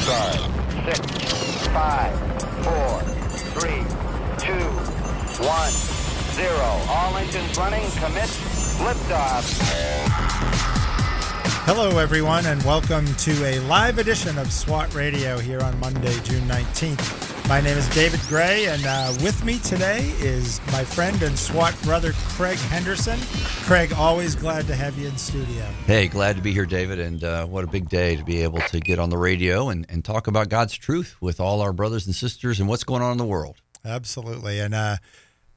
start. Six, five, four, three, two, one, zero. All engines running. Commit. Liftoff. Hello, everyone, and welcome to a live edition of SWAT Radio here on Monday, June 19th. My name is David Grey, and uh, with me today is my friend and SWAT brother, Craig Henderson. Craig, always glad to have you in studio. Hey, glad to be here, David, and uh, what a big day to be able to get on the radio and, and talk about God's truth with all our brothers and sisters and what's going on in the world. Absolutely. And uh,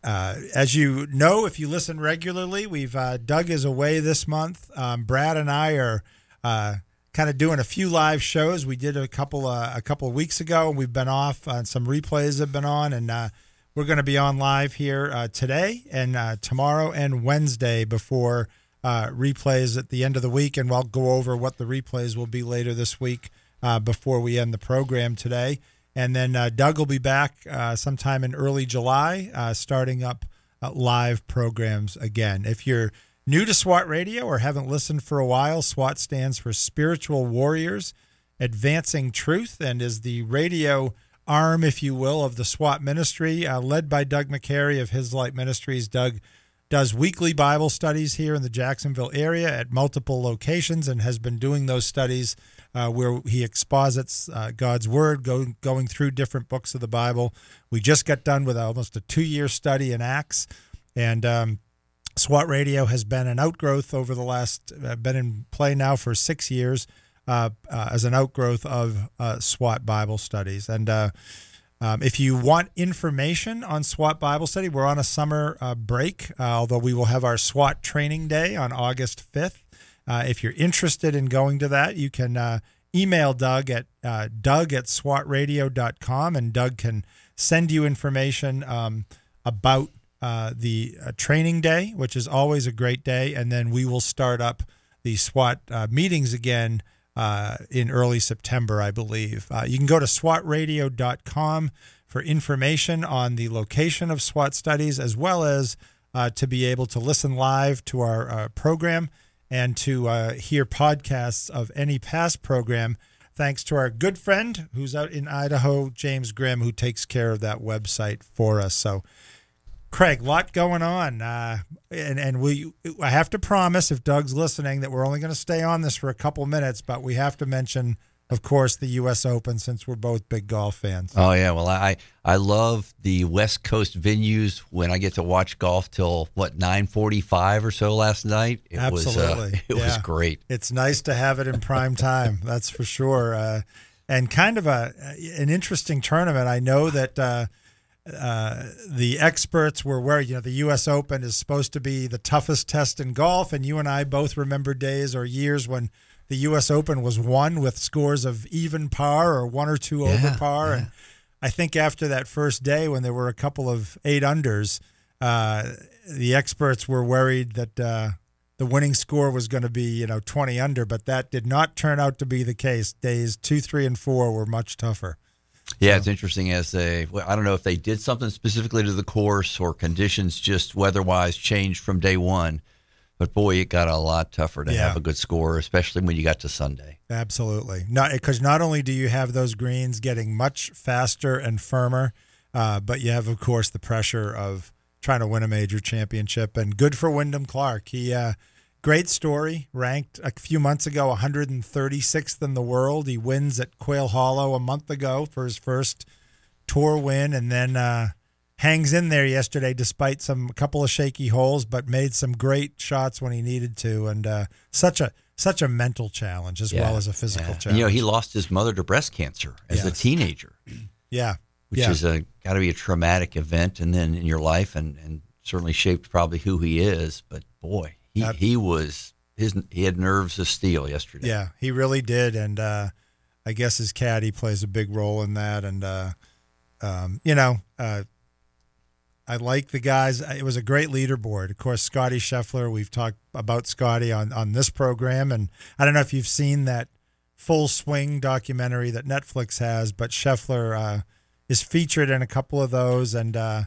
uh, as you know, if you listen regularly, we've uh, Doug is away this month. Um, Brad and I are uh, kind of doing a few live shows. We did a couple uh, a couple of weeks ago, and we've been off. Uh, some replays have been on, and uh, we're going to be on live here uh, today and uh, tomorrow and Wednesday before uh, replays at the end of the week, and we'll go over what the replays will be later this week uh, before we end the program today. And then Doug will be back sometime in early July, starting up live programs again. If you're new to SWAT Radio or haven't listened for a while, SWAT stands for Spiritual Warriors Advancing Truth and is the radio arm, if you will, of the SWAT ministry, uh, led by Doug McCary of His Light Ministries. Doug does weekly Bible studies here in the Jacksonville area at multiple locations and has been doing those studies uh, where he exposits uh, God's Word, go, going through different books of the Bible. We just got done with almost a two year study in Acts. And um, SWAT Radio has been an outgrowth over the last, uh, been in play now for six years uh, uh, as an outgrowth of uh, SWAT Bible studies. And uh, um, if you want information on SWAT Bible study, we're on a summer uh, break, although we will have our SWAT training day on August 5th. Uh, if you're interested in going to that, you can email Doug at doug at swatradio.com and Doug can send you information um, about uh, the uh, training day, which is always a great day. And then we will start up the SWAT uh, meetings again uh, in early September, I believe. Uh, you can go to swatradio.com for information on the location of SWAT studies, as well as to be able to listen live to our program and to hear podcasts of any past program. Thanks to our good friend who's out in Idaho, James Grimm, who takes care of that website for us. So, Craig, lot going on, uh, and and we I have to promise if Doug's listening that we're only going to stay on this for a couple minutes, but we have to mention, of course, the U.S. Open since we're both big golf fans. Oh yeah, well I I love the West Coast venues when I get to watch golf till what nine forty five or so last night. It Absolutely, was, uh, it was great. It's nice to have it in prime time, that's for sure. Uh, and kind of a an interesting tournament. I know that uh, the experts were where you know the U.S. Open is supposed to be the toughest test in golf, and you and I both remember days or years when the U.S. Open was won with scores of even par or one or two over Yeah, par. And I think after that first day, when there were a couple of eight unders, uh, the experts were worried that uh, the winning score was going to be you know 20 under, but that did not turn out to be the case. Days two, three, and four were much tougher. Yeah, it's interesting as they. Well, I don't know if they did something specifically to the course or conditions just weather-wise changed from day one, but boy, it got a lot tougher to Yeah. have a good score, especially when you got to Sunday. Absolutely. Not because not only do you have those greens getting much faster and firmer, uh, but you have, of course, the pressure of trying to win a major championship. And good for Wyndham Clark. He, uh, great story. Ranked a few months ago, 136th in the world. He wins at Quail Hollow a month ago for his first tour win, and then uh, hangs in there yesterday despite some couple of shaky holes, but made some great shots when he needed to. And uh, such a such a mental challenge as well as a physical Yeah. challenge. And, you know, he lost his mother to breast cancer as a teenager, yeah, which yeah. is a got to be a traumatic event, and then in your life, and and certainly shaped probably who he is. But boy, he That- he was his he had nerves of steel yesterday. Yeah, he really did, and uh, I guess his caddy plays a big role in that. And uh, um, you know, uh, I like the guys. It was a great leaderboard. Of course, Scotty Scheffler. We've talked about Scotty on on this program, and I don't know if you've seen that full swing documentary that Netflix has, but Scheffler uh, is featured in a couple of those, and uh,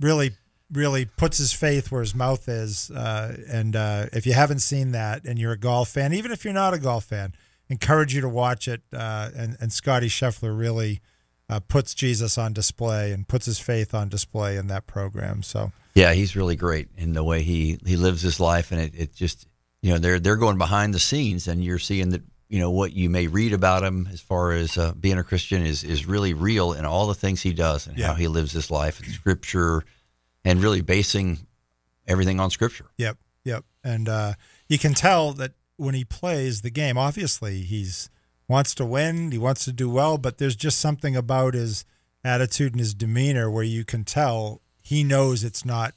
really really puts his faith where his mouth is. Uh, and uh, if you haven't seen that and you're a golf fan, even if you're not a golf fan, encourage you to watch it. Uh, and and Scotty Scheffler really uh, puts Jesus on display and puts his faith on display in that program. So Yeah, he's really great in the way he he lives his life, and it, it just you know they're they're going behind the scenes, and you're seeing that you know what you may read about him as far as uh, being a Christian is is really real in all the things he does and Yeah. how he lives his life in Scripture, and really basing everything on Scripture. Yep, yep. And uh, you can tell that when he plays the game, obviously he's wants to win, he wants to do well, but there's just something about his attitude and his demeanor where you can tell he knows it's not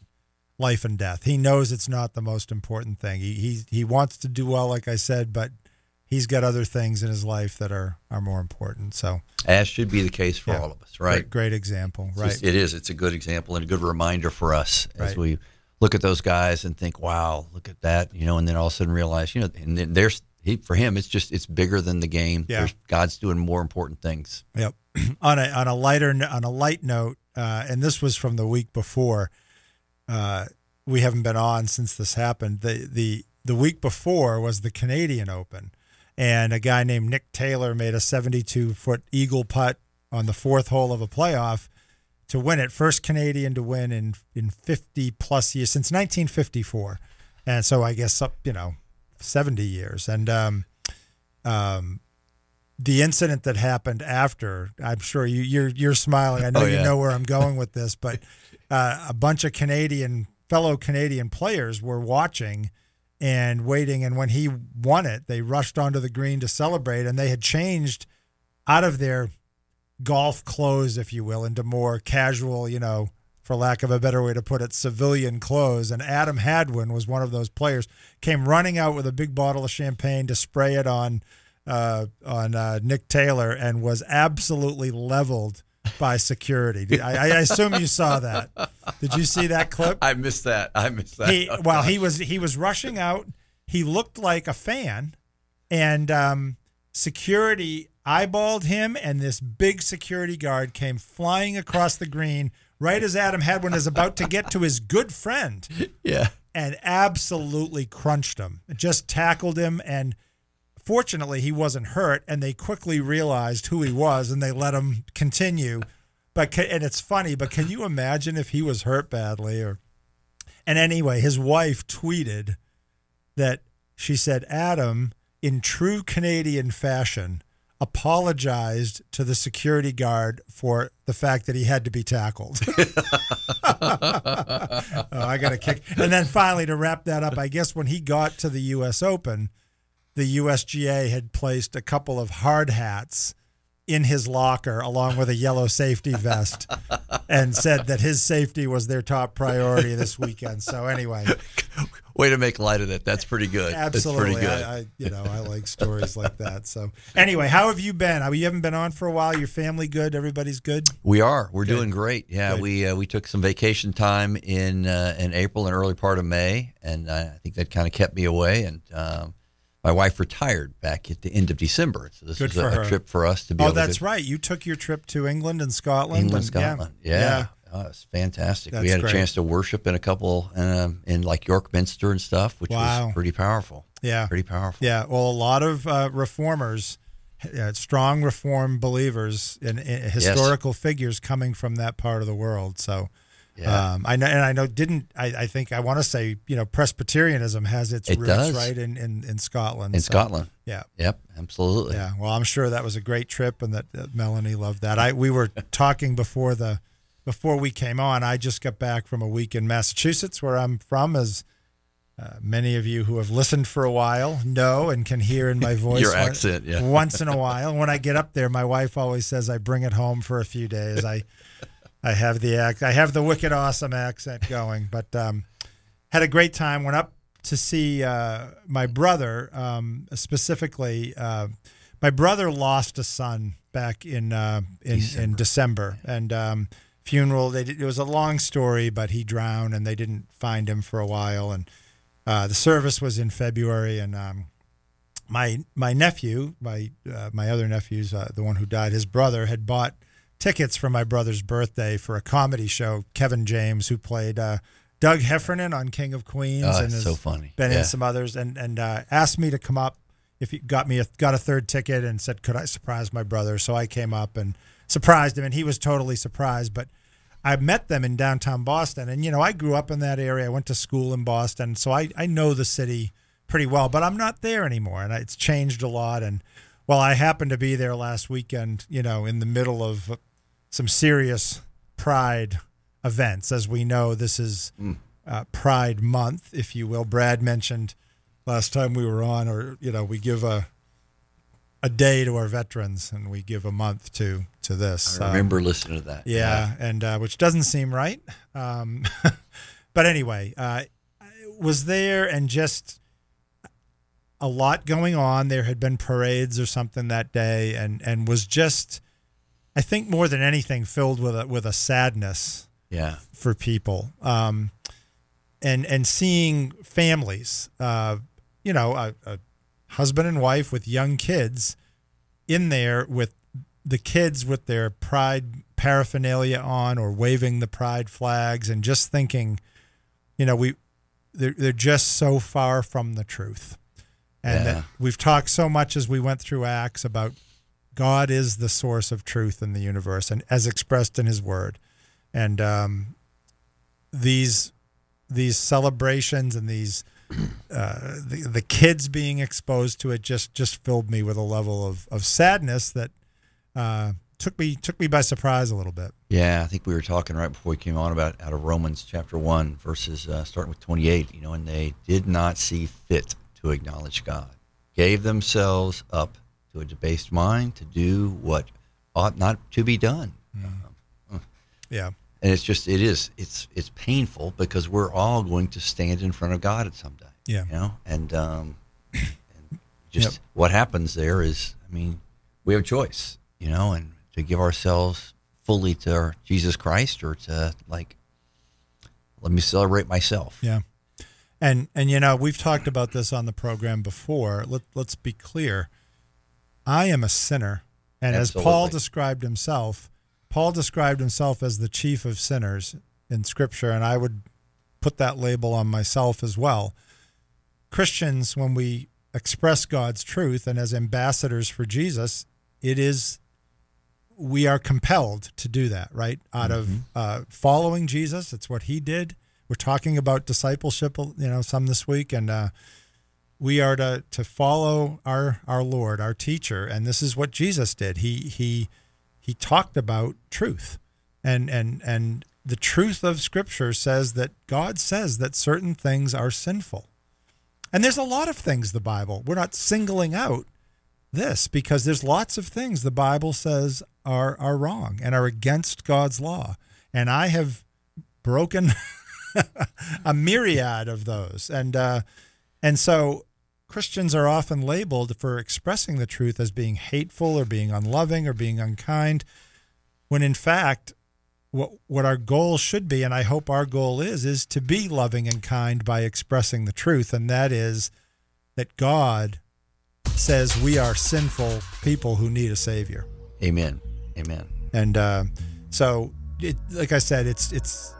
life and death. He knows it's not the most important thing. He he he wants to do well, like I said, but he's got other things in his life that are are more important. So As should be the case for Yeah. all of us, right? great, great example, right? just- it is. It's a good example and a good reminder for us as Right. we look at those guys and think, "Wow, look at that!" You know, and then all of a sudden realize, you know, and then there's he, for him, it's just it's bigger than the game. Yeah. There's, God's doing more important things. Yep. on a on a lighter on a light note, uh, and this was from the week before. Uh, we haven't been on since this happened. the the The week before was the Canadian Open, and a guy named Nick Taylor made a 72 foot eagle putt on the fourth hole of a playoff to win it. First Canadian to win in in 50 plus years since 1954, and so I guess up you know 70 years. And um, um, the incident that happened after, I'm sure you, you're you're smiling. I know Oh, you know where I'm going with this, but uh, a bunch of Canadian fellow Canadian players were watching and waiting, and when he won it, they rushed onto the green to celebrate, and they had changed out of their golf clothes, if you will, into more casual, you know, for lack of a better way to put it, civilian clothes. And Adam Hadwin was one of those players. Came running out with a big bottle of champagne to spray it on uh, on uh, Nick Taylor, and was absolutely leveled by security. I, I assume you saw that. Did you see that clip? I missed that. I missed that. he well he was he was rushing out he looked like a fan and um, security eyeballed him and this big security guard came flying across the green right as adam hadwin is about to get to his good friend yeah. and absolutely crunched him just tackled him and fortunately he wasn't hurt and they quickly realized who he was and they let him continue but ca- and it's funny but can you imagine if he was hurt badly or and anyway his wife tweeted that she said adam in true canadian fashion apologized to the security guard for the fact that he had to be tackled Oh, I got a kick. And then finally, to wrap that up, I guess when he got to the U.S. Open, the USGA had placed a couple of hard hats in his locker along with a yellow safety vest and said that his safety was their top priority this weekend. So anyway, Way to make light of it. That's pretty good. absolutely, pretty good. I, I you know I like stories like that. So anyway, how have you been? I mean, you haven't been on for a while. Your family good? Everybody's good. We are. We're Good. doing great. Yeah, Good. we uh, we took some vacation time in uh, in April and early part of May, and uh, I think that kind of kept me away. And um, my wife retired back at the end of December, so this Good for a, a trip for us to be Oh, that's to right. You took your trip to England and Scotland. England, and- yeah. Scotland. Yeah. Oh, it's fantastic. That's we had great. a chance to worship in a couple um, in like York Minster and stuff, which Wow. was pretty powerful. Yeah. Pretty powerful. Yeah, well, a lot of uh, reformers, uh, strong reform believers, and, and historical figures coming from that part of the world. So, Yeah. um, I know, and I know, didn't I? I think I want to say, you know, Presbyterianism has its It roots does. right in in, in Scotland. in So, Scotland. Yeah, Yep, absolutely. yeah. Well, I'm sure that was a great trip, and that, that Melanie loved that. I we were talking before the before we came on. I just got back from a week in Massachusetts, where I'm from, as. Uh, many of you who have listened for a while know and can hear in my voice Your accent, yeah. once in a while. When I get up there, my wife always says I bring it home for a few days. I I have the act I have the wicked awesome accent going, but um, had a great time. Went up to see uh, my brother um, specifically. Uh, my brother lost a son back in uh, in December. in December, and um, funeral. They did, it was a long story, but he drowned, and they didn't find him for a while. And uh, the service was in February, and um, my my nephew, my uh, my other nephew's uh, the one who died. His brother had bought tickets for my brother's birthday for a comedy show. Kevin James, who played uh, Doug Heffernan on King of Queens, Oh, and has so funny. been Yeah. in some others, and and uh, asked me to come up. if he got me a, got a third ticket and said, "Could I surprise my brother?" So I came up and surprised him, and he was totally surprised. But I met them in downtown Boston, and you know I grew up in that area. I went to school in Boston, so I I know the city pretty well. But I'm not there anymore, and it's changed a lot. And well, I happened to be there last weekend. You know, in the middle of some serious Pride events, as we know, this is uh, Pride Month, if you will. Brad mentioned last time we were on, or you know, we give a a day to our veterans, and we give a month to to this. I remember um, listening to that. Yeah, yeah. and uh, which doesn't seem right. Um, but anyway, uh, was there and just a lot going on. There had been parades or something that day, and and was just, I think more than anything, filled with a with a sadness. Yeah. For people, um, and and seeing families, uh, you know, a, a husband and wife with young kids in there with the kids with their pride paraphernalia on or waving the pride flags and just thinking, you know, we they're, they're just so far from the truth. And Yeah. we've talked so much as we went through Acts about God is the source of truth in the universe and as expressed in his word. And um, these these celebrations and these uh, the, the kids being exposed to it just just filled me with a level of, of sadness that uh, took me took me by surprise a little bit. Yeah, I think we were talking right before we came on about out of Romans chapter one, verses uh, starting with twenty eight. You know, and they did not see fit to acknowledge God, gave themselves up to a debased mind to do what ought not to be done. Yeah. And it's just it is it's it's painful because we're all going to stand in front of God at some day. Yeah. You know, and um, and just Yep. what happens there is, I mean, we have a choice, you know, and to give ourselves fully to our Jesus Christ or to like, let me celebrate myself. Yeah. And and you know, we've talked about this on the program before. Let let's be clear. I am a sinner. And as Paul described himself, Paul described himself as the chief of sinners in scripture and I would put that label on myself as well. Christians when we express God's truth and as ambassadors for Jesus, it is we are compelled to do that, right? Out of uh, following Jesus, it's what he did. We're talking about discipleship, you know, some this week, and uh, we are to to follow our our Lord, our teacher, and this is what Jesus did. He he he talked about truth, and and and the truth of Scripture says that God says that certain things are sinful, and there's a lot of things the Bible. We're not singling out this because there's lots of things the Bible says are are wrong and are against God's law. And I have broken a myriad of those. And uh, and so Christians are often labeled for expressing the truth as being hateful or being unloving or being unkind, when in fact what what our goal should be, and I hope our goal is, is to be loving and kind by expressing the truth, and that is that God says we are sinful people who need a savior. Amen. Amen. And uh, so, it, like I said, it's it's.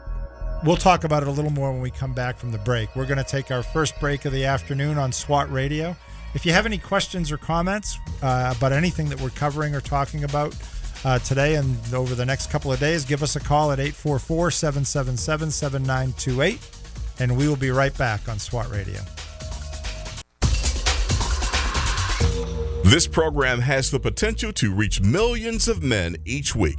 We'll talk about it a little more when we come back from the break. We're going to take our first break of the afternoon on SWAT Radio. If you have any questions or comments uh, about anything that we're covering or talking about uh, today and over the next couple of days, give us a call at 844 777 7928, and we will be right back on SWAT Radio. This program has the potential to reach millions of men each week.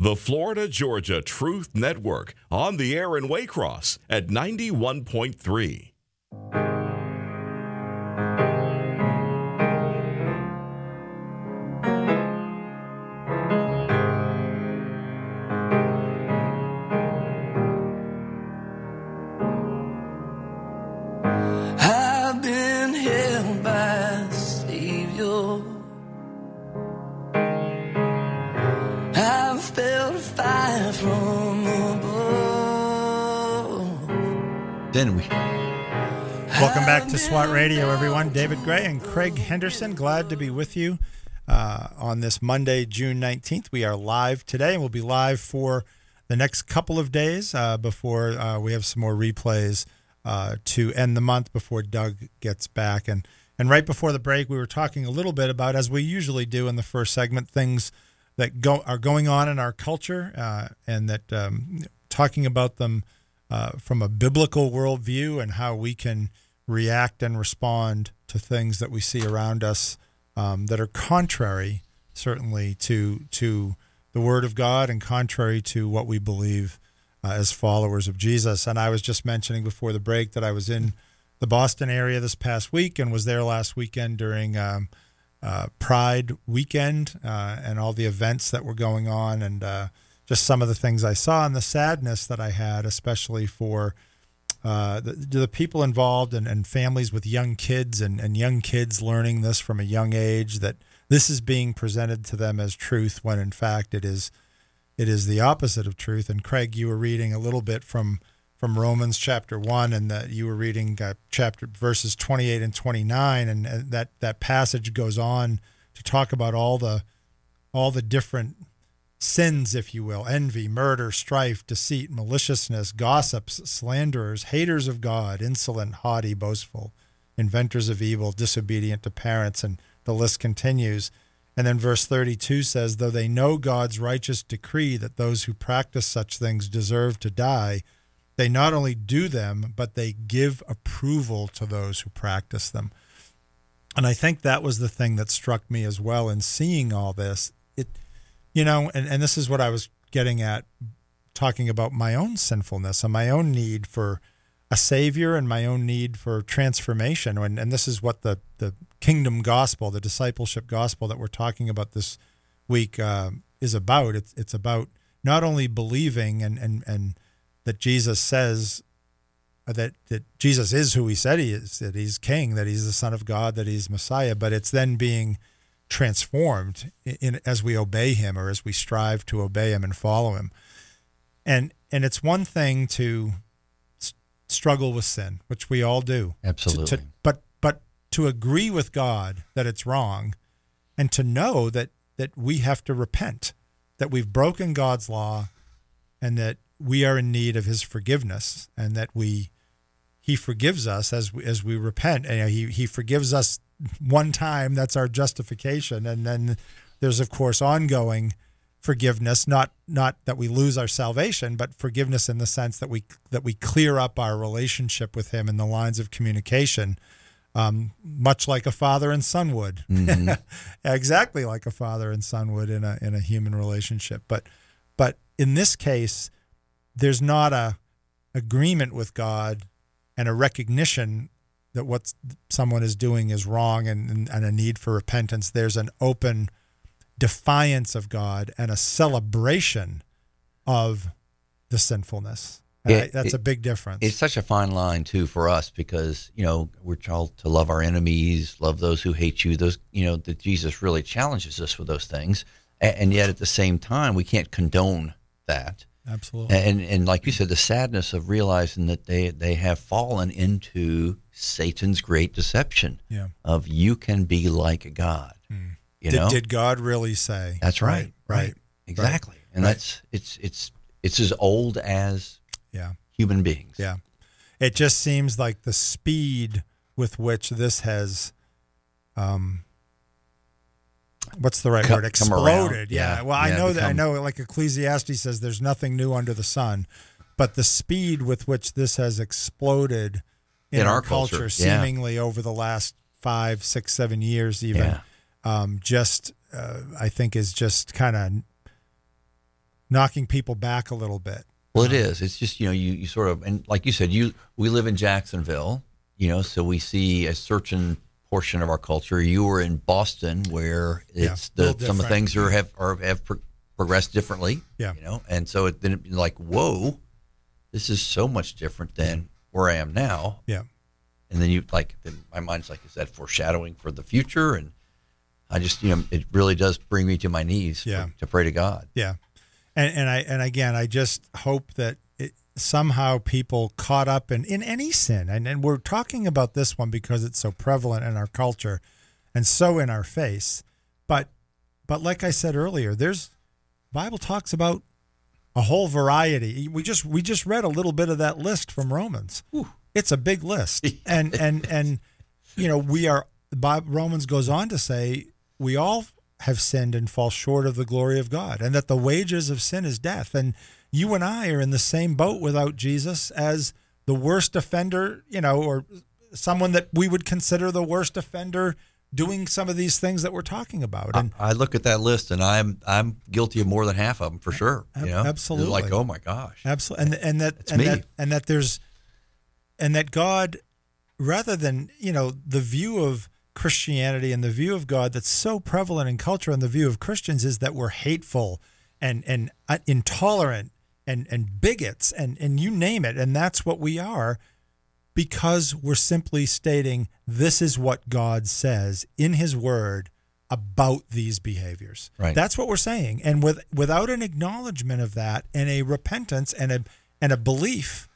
The Florida Georgia Truth Network on the air in Waycross at 91.3. to SWAT Radio, everyone. David Grey and Craig Henderson, glad to be with you uh, on this Monday, June 19th. We are live today, and we'll be live for the next couple of days uh, before uh, we have some more replays uh, to end the month before Doug gets back. And, and right before the break, we were talking a little bit about, as we usually do in the first segment, things that go are going on in our culture uh, and that um, talking about them uh, from a biblical worldview and how we can react and respond to things that we see around us um, that are contrary, certainly to to the Word of God and contrary to what we believe uh, as followers of Jesus. And I was just mentioning before the break that I was in the Boston area this past week and was there last weekend during. Um, uh, Pride weekend uh, and all the events that were going on, and uh, just some of the things I saw and the sadness that I had, especially for uh, the, the people involved and, and families with young kids and, and young kids learning this from a young age that this is being presented to them as truth when in fact it is it is the opposite of truth. And Craig, you were reading a little bit from from Romans chapter one, and that you were reading uh, chapter verses twenty eight and twenty nine, and uh, that that passage goes on to talk about all the all the different sins, if you will, envy, murder, strife, deceit, maliciousness, gossips, slanderers, haters of God, insolent, haughty, boastful, inventors of evil, disobedient to parents, and the list continues. And then verse 32 says, Though they know God's righteous decree that those who practice such things deserve to die, they not only do them, but they give approval to those who practice them. And I think that was the thing that struck me as well in seeing all this. It, you know, and, and this is what I was getting at talking about my own sinfulness and my own need for a savior and my own need for transformation. And, and this is what the, the kingdom gospel, the discipleship gospel that we're talking about this week uh, is about. It's, it's about not only believing and, and, and that Jesus says that, that Jesus is who he said he is, that he's king, that he's the son of God, that he's Messiah, but it's then being transformed in, in, as we obey him or as we strive to obey him and follow him. And and it's one thing to s- struggle with sin, which we all do. To- Absolutely. to- but but to agree with God that it's wrong and to know that that we have to repent, that we've broken God's law and that we are in need of his forgiveness and that we he forgives us as we, as we repent. And he he forgives us one time. That's our justification. And then there's of course ongoing forgiveness not not that we lose our salvation but forgiveness in the sense that we that we clear up our relationship with him in the lines of communication um, much like a father and son would. Exactly like a father and son would in a in a human relationship. But but in this case there's not a agreement with God and a recognition that what someone is doing is wrong and, and, and a need for repentance. There's an open defiance of God and a celebration of the sinfulness. Yeah, I- that's it- a big difference. It's such a fine line too for us because you know we're told to love our enemies, love those who hate you. Those you know that Jesus really challenges us with those things, and, and yet at the same time we can't condone that. Absolutely. And and like you said, the sadness of realizing that they they have fallen into Satan's great deception Yeah. of you can be like God. You did, know, did God really say? that's right, Right. Exactly. and that's it's it's it's as old as Yeah. human beings. Yeah. It just seems like the speed with which this has um what's the right word? Exploded. Yeah. Yeah. Well, I Yeah, know that I know like Ecclesiastes says there's nothing new under the sun, but the speed with which this has exploded in, In our, our culture, culture, yeah. seemingly over the last five, six, seven years even Yeah. um, just uh, I think is just kind of knocking people back a little bit. Well, it is. It's just you know you, you sort of and like you said, you we live in Jacksonville, you know, so we see a certain portion of our culture. You were in Boston, where it's a the some of things are have are, have pro- progressed differently. Yeah. you know, and so it then it, like whoa, this is so much different than where I am now. Yeah. And then you like then my mind's like is that foreshadowing for the future and. I just, you know, it really does bring me to my knees for- Yeah. to pray to God. Yeah, and and I and again, I just hope that somehow people caught up in in any sin, and and we're talking about this one because it's so prevalent in our culture, and so in our face. But but like I said earlier, there's Bible talks about a whole variety. We just we just read a little bit of that list from Romans. It's a big list, and and and you know we are. Bob Romans goes on to say we all have sinned and fall short of the glory of God, and that the wages of sin is death. And you and I are in the same boat without Jesus as the worst offender, you know, or someone that we would consider the worst offender doing some of these things that we're talking about. And I look at that list and I'm I'm guilty of more than half of them for sure. You know, It's absolutely. like oh my gosh, Absolutely, and and that It's and me. that and that there's and that God, rather than you know the view of Christianity and the view of God that's so prevalent in culture and the view of Christians is that we're hateful and and uh, intolerant and and bigots and and you name it, and that's what we are because we're simply stating this is what God says in His Word about these behaviors. Right. That's what we're saying, and with without an acknowledgement of that and a repentance and a and a belief,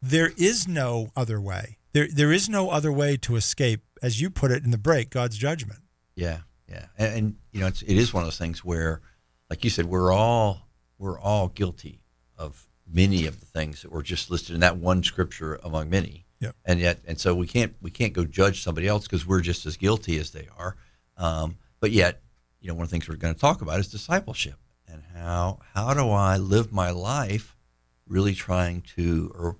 there is no other way. There there is no other way to escape, as you put it in the break, God's judgment. yeah, yeah, and, and you know it's, it is one of those things where, like you said, we're all we're all guilty of many of the things that were just listed in that one scripture among many. Yep. And yet, and so we can't we can't go judge somebody else because we're just as guilty as they are. Um, but yet, you know, one of the things we're going to talk about is discipleship and how how do I live my life really trying to or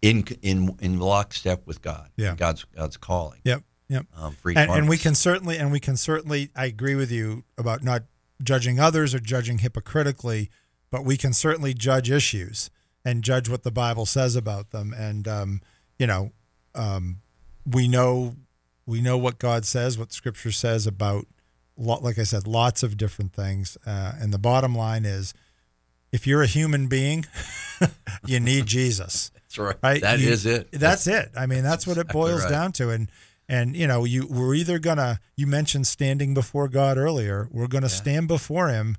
in in in lockstep with God, Yeah. God's God's calling. Yep. Yep. Um, and, and we can certainly and we can certainly i agree with you about not judging others or judging hypocritically but we can certainly judge issues and judge what the bible says about them and um, you know um, we know we know what god says what scripture says about like i said lots of different things uh, and the bottom line is if you're a human being you need jesus That's right. right? That You- is it. That's it. I mean, that's what it exactly boils right. down to. And and you know, you we're either gonna. You mentioned standing before God earlier. We're gonna stand before Him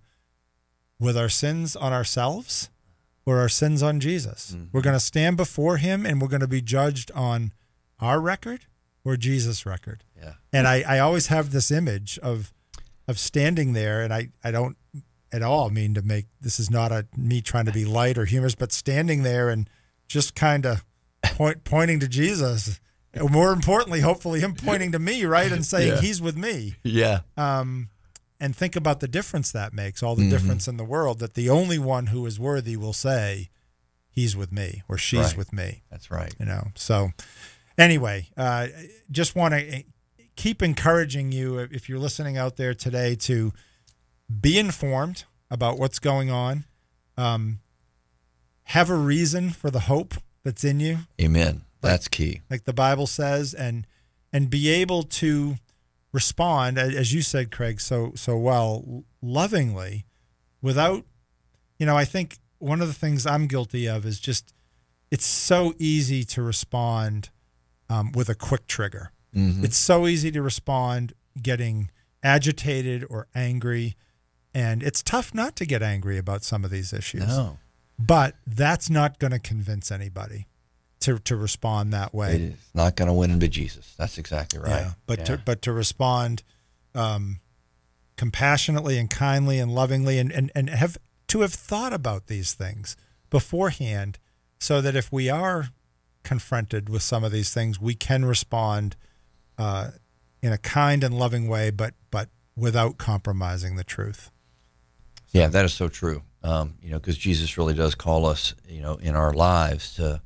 with our sins on ourselves or our sins on Jesus. Mm-hmm. We're gonna stand before Him, and we're gonna be judged on our record or Jesus' record. Yeah. And I, I always have this image of of standing there, and I, I don't at all mean to make this is not a me trying to be light or humorous, but standing there and just kind of point pointing to Jesus. More importantly, hopefully, him pointing to me, right, and saying Yeah. He's with me. Yeah. Um, and think about the difference that makes, all the Mm-hmm. difference in the world. That the only one who is worthy will say, "He's with me" or "She's Right. with me." That's right. you know so anyway uh, just want to keep encouraging you if you're listening out there today to be informed about what's going on um, have a reason for the hope that's in you Amen. That's key. like the bible says and and be able to respond as you said craig so so well lovingly without you know i think one of the things i'm guilty of is just it's so easy to respond um, with a quick trigger. It's so easy to respond getting agitated or angry and it's tough not to get angry about some of these issues. No, but that's not going to convince anybody to to respond that way it is not going to win into Jesus. That's exactly right. yeah, but Yeah. to but to respond um, compassionately and kindly and lovingly and, and, and have to have thought about these things beforehand so that if we are confronted with some of these things, we can respond uh, in a kind and loving way, but but without compromising the truth. Yeah, that is so true. Um, you know, because Jesus really does call us, you know, in our lives to,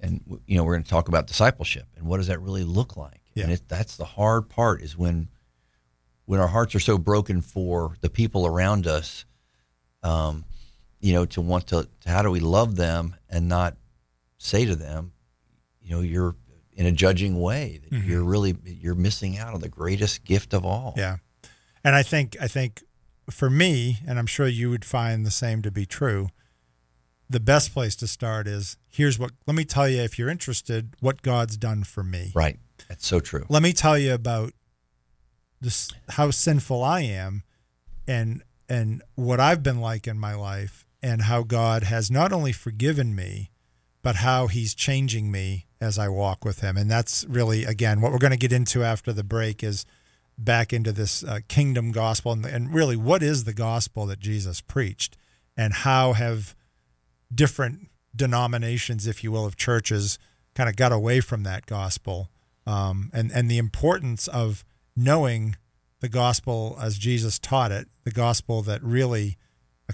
and you know, we're going to talk about discipleship and what does that really look like. Yeah. And it, that's the hard part is when, when our hearts are so broken for the people around us, um, you know, to want to, to how do we love them and not say to them, you know, you're in a judging way that Mm-hmm. you're really you're missing out on the greatest gift of all. Yeah. And I think I think for me, and I'm sure you would find the same to be true, the best place to start is here's what let me tell you if you're interested what God's done for me. Right. That's so true. Let me tell you about this how sinful I am and and what I've been like in my life and how God has not only forgiven me but how he's changing me as I walk with him. And that's really again what we're going to get into after the break is back into this uh, kingdom gospel and, and really what is the gospel that Jesus preached and how have different denominations, if you will, of churches kind of got away from that gospel um, and, and the importance of knowing the gospel as Jesus taught it, the gospel that really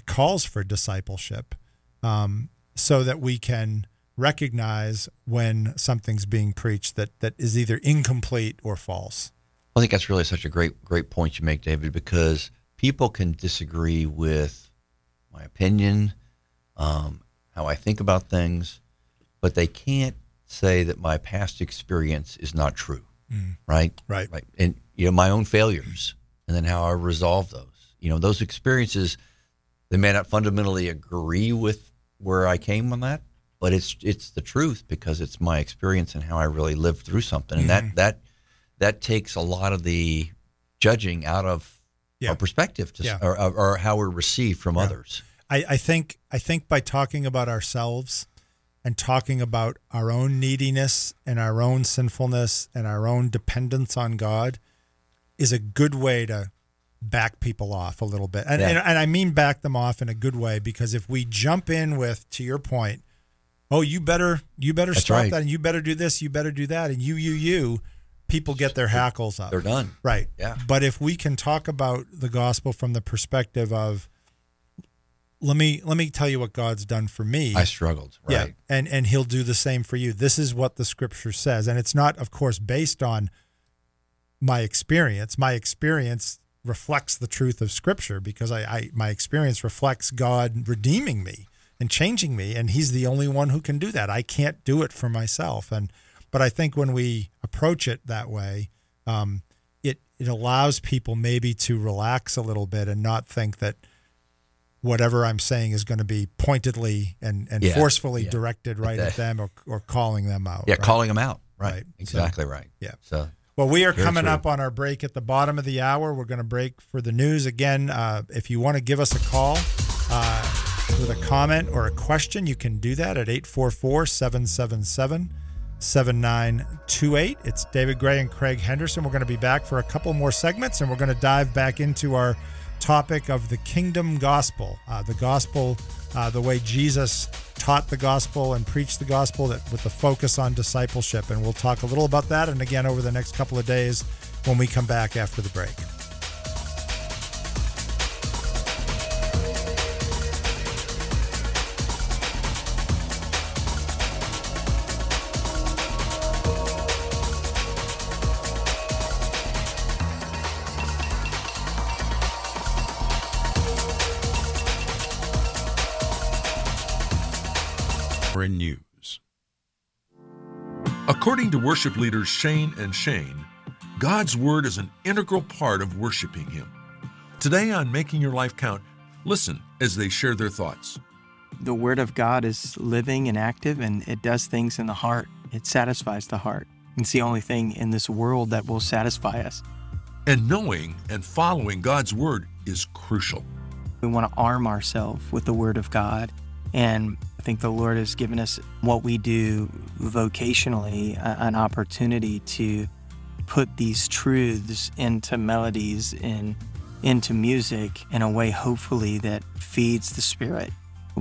calls for discipleship um, so that we can recognize when something's being preached that, that is either incomplete or false. I think that's really such a great great point you make, David, because people can disagree with my opinion, um, how I think about things, but they can't say that my past experience is not true, right? Right. Right. And you know my own failures, and then how I resolve those. You know those experiences, they may not fundamentally agree with where I came on that, but it's it's the truth because it's my experience and how I really lived through something, and that that that takes a lot of the judging out of Yeah. our perspective to, Yeah. or, or, or how we're received from others. I, I think I think by talking about ourselves and talking about our own neediness and our own sinfulness and our own dependence on God is a good way to back people off a little bit. And, Yeah. and, and I mean back them off in a good way because if we jump in with, to your point, oh, you better you better That's stop right. that and you better do this, you better do that, and you you you, people get their hackles up. They're done. Right. Yeah. But if we can talk about the gospel from the perspective of let me let me tell you what God's done for me. I struggled. Right. Yeah. And and he'll do the same for you. This is what the scripture says. And it's not of course based on my experience. My experience reflects the truth of scripture because I, I my experience reflects God redeeming me and changing me and he's the only one who can do that. I can't do it for myself. And but I think when we approach it that way, um, it it allows people maybe to relax a little bit and not think that whatever I'm saying is going to be pointedly and, and Yeah, forcefully yeah. directed right at them or, or calling them out. Yeah, right? calling them out. Right. Right. So- Exactly right. yeah. So Well, we are coming true. up on our break at the bottom of the hour. We're going to break for the news again. Uh, if you want to give us a call uh, with a comment or a question, you can do that at 844 777 7928. It's David Grey and Craig Henderson. We're going to be back for a couple more segments and we're going to dive back into our topic of the kingdom gospel. Uh, the gospel, uh, the way Jesus taught the gospel and preached the gospel that with the focus on discipleship. And we'll talk a little about that and again over the next couple of days when we come back after the break. According to worship leaders Shane and Shane, God's Word is an integral part of worshiping Him. Today on Making Your Life Count, listen as they share their thoughts. The Word of God is living and active, and it does things in the heart. It satisfies the heart. It's the only thing in this world that will satisfy us. And knowing and following God's Word is crucial. We want to arm ourselves with the Word of God. And I think the Lord has given us what we do vocationally an opportunity to put these truths into melodies and into music in a way, hopefully, that feeds the spirit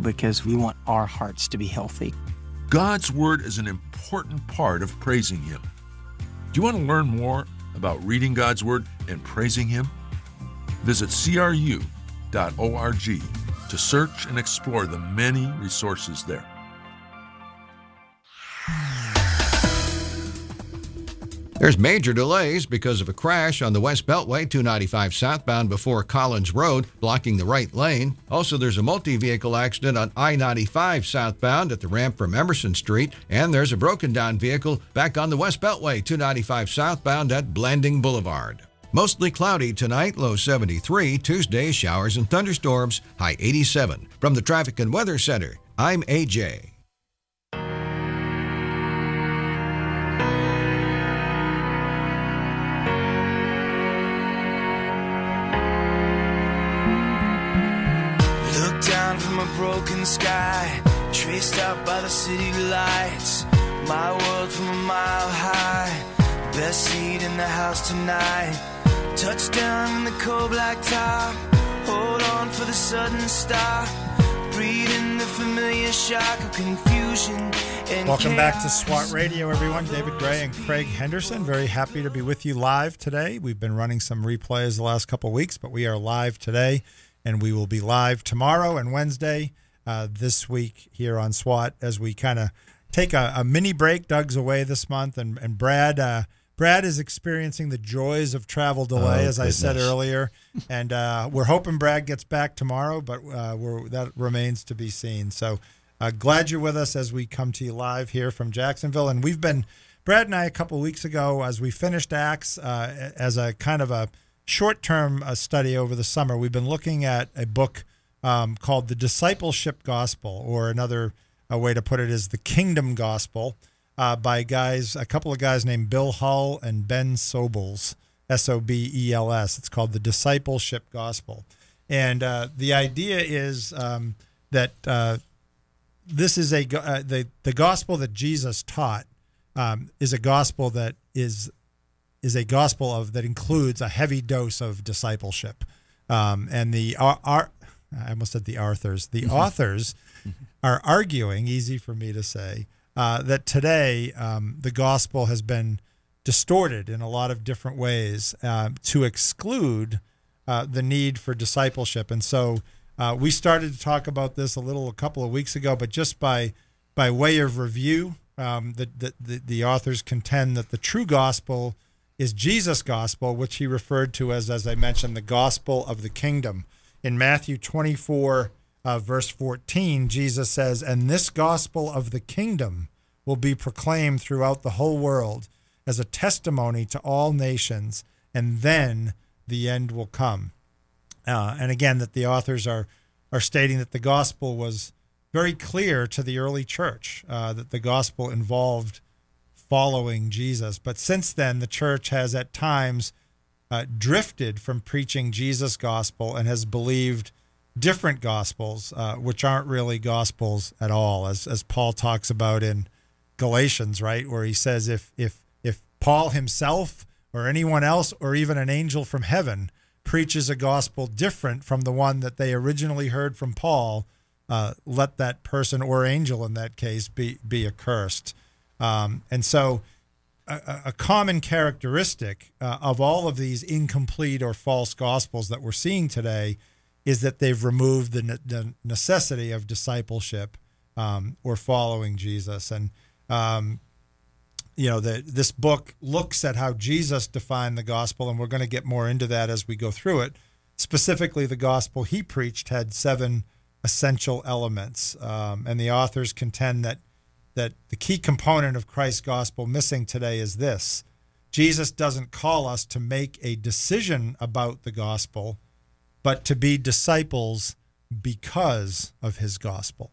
because we want our hearts to be healthy. God's Word is an important part of praising Him. Do you want to learn more about reading God's Word and praising Him? Visit cru.org to search and explore the many resources there. There's major delays because of a crash on the West Beltway 295 southbound before Collins Road, blocking the right lane. Also, there's a multi vehicle accident on I 95 southbound at the ramp from Emerson Street, and there's a broken down vehicle back on the West Beltway 295 southbound at Blanding Boulevard. Mostly cloudy tonight, low 73. Tuesday, showers and thunderstorms, high 87. From the Traffic and Weather Center, I'm AJ. Look down from a broken sky, traced out by the city lights. My world from a mile high, best seat in the house tonight. Touchdown in the cold black top, hold on for the sudden stop. Breathing the familiar shock of confusion Welcome back to. SWAT Radio, everyone. David Grey and Craig Henderson. Very happy to be with you live today. We've been running some replays the last couple weeks, but we are live today, and we will be live tomorrow and Wednesday uh, this week here on SWAT as we kind of take a, a mini break. Doug's away this month, and and Brad. Uh, Brad is experiencing the joys of travel delay, Oh, as I said earlier, and uh, we're hoping Brad gets back tomorrow, but uh, we're, that remains to be seen. So uh, glad you're with us as we come to you live here from Jacksonville. And we've been, Brad and I, a couple of weeks ago, as we finished Acts uh, as a kind of a short term uh, study over the summer, we've been looking at a book um, called The Discipleship Gospel, or another a way to put it is The Kingdom Gospel. Uh, by guys, a couple of guys named Bill Hull and Ben Sobels, S O B E L S. It's called the Discipleship Gospel, and uh, the idea is um, that uh, this is a uh, the the gospel that Jesus taught um, is a gospel that is is a gospel of that includes a heavy dose of discipleship, um, and the ar- ar- I almost said the authors. The authors are arguing easy for me to say uh, that today um, the gospel has been distorted in a lot of different ways uh, to exclude uh, the need for discipleship. And so uh, we started to talk about this a little a couple of weeks ago, but just by by way of review, um, the, the, the, the authors contend that the true gospel is Jesus' gospel, which he referred to as, as I mentioned, the gospel of the kingdom. In Matthew 24, uh, verse 14, Jesus says, And this gospel of the kingdom will be proclaimed throughout the whole world as a testimony to all nations, and then the end will come. Uh, and again, that the authors are are stating that the gospel was very clear to the early church uh, that the gospel involved following Jesus. But since then, the church has at times uh, drifted from preaching Jesus' gospel and has believed different gospels, uh, which aren't really gospels at all, as as Paul talks about in Galatians, right, where he says if if if Paul himself or anyone else or even an angel from heaven preaches a gospel different from the one that they originally heard from Paul, uh, let that person or angel in that case be be accursed. Um, and so, a, common characteristic uh, of all of these incomplete or false gospels that we're seeing today is that they've removed the, ne- the necessity of discipleship um, or following Jesus. And um, you know, the, this book looks at how Jesus defined the gospel, and we're going to get more into that as we go through it. Specifically, the gospel he preached had seven essential elements, um, and the authors contend that that the key component of Christ's gospel missing today is this: Jesus doesn't call us to make a decision about the gospel, but to be disciples because of his gospel,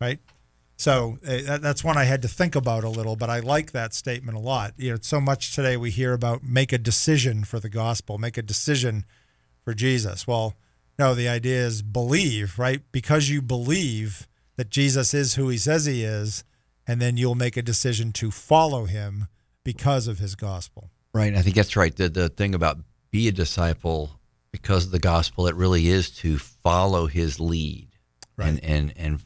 right? So uh, that's one I had to think about a little, but I like that statement a lot. You know, so much today we hear about make a decision for the gospel, make a decision for Jesus. Well, no, the idea is believe, right? Because you believe that Jesus is who he says he is, and then you'll make a decision to follow him because of his gospel. Right. I think that's right. The the thing about be a disciple because of the gospel. It really is to follow his lead Right. and and and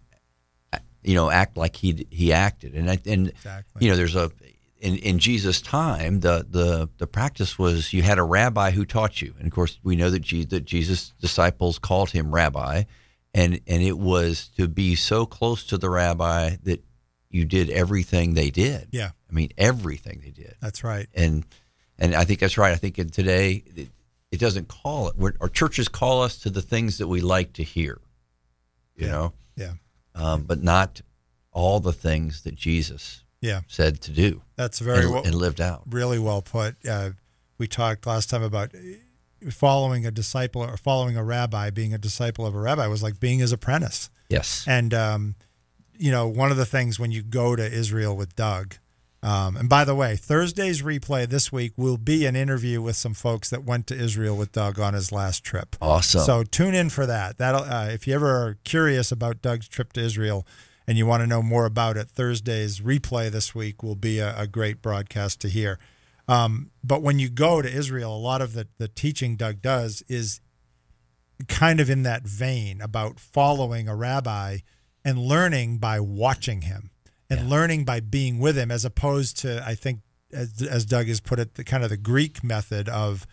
you know act like he he acted. And I- and Exactly. you know there's a in, in Jesus' time the, the the practice was you had a rabbi who taught you, and of course we know that Je- that Jesus' disciples called him rabbi, and and it was to be so close to the rabbi that you did everything they did. Yeah. I mean everything they did That's right. and and I think that's right. I think in today it, doesn't call it. We're, our churches call us to the things that we like to hear, you Yeah. know, Yeah. um, but not all the things that Jesus Yeah. said to do That's very and, well, and lived out. really well put. Uh, we talked last time about uh, following a disciple or following a rabbi. Being a disciple of a rabbi was like being his apprentice. Yes. And um, you know, one of the things when you go to Israel with Doug, um, and by the way, Thursday's replay this week will be an interview with some folks that went to Israel with Doug on his last trip. Awesome. So tune in for that. That'll uh, if you ever are curious about Doug's trip to Israel and you want to know more about it, Thursday's replay this week will be a, a great broadcast to hear. Um, but when you go to Israel, a lot of the, the teaching Doug does is kind of in that vein about following a rabbi and learning by watching him and learning by being with him, as opposed to, I think, as, as Doug has put it, the kind of the Greek method of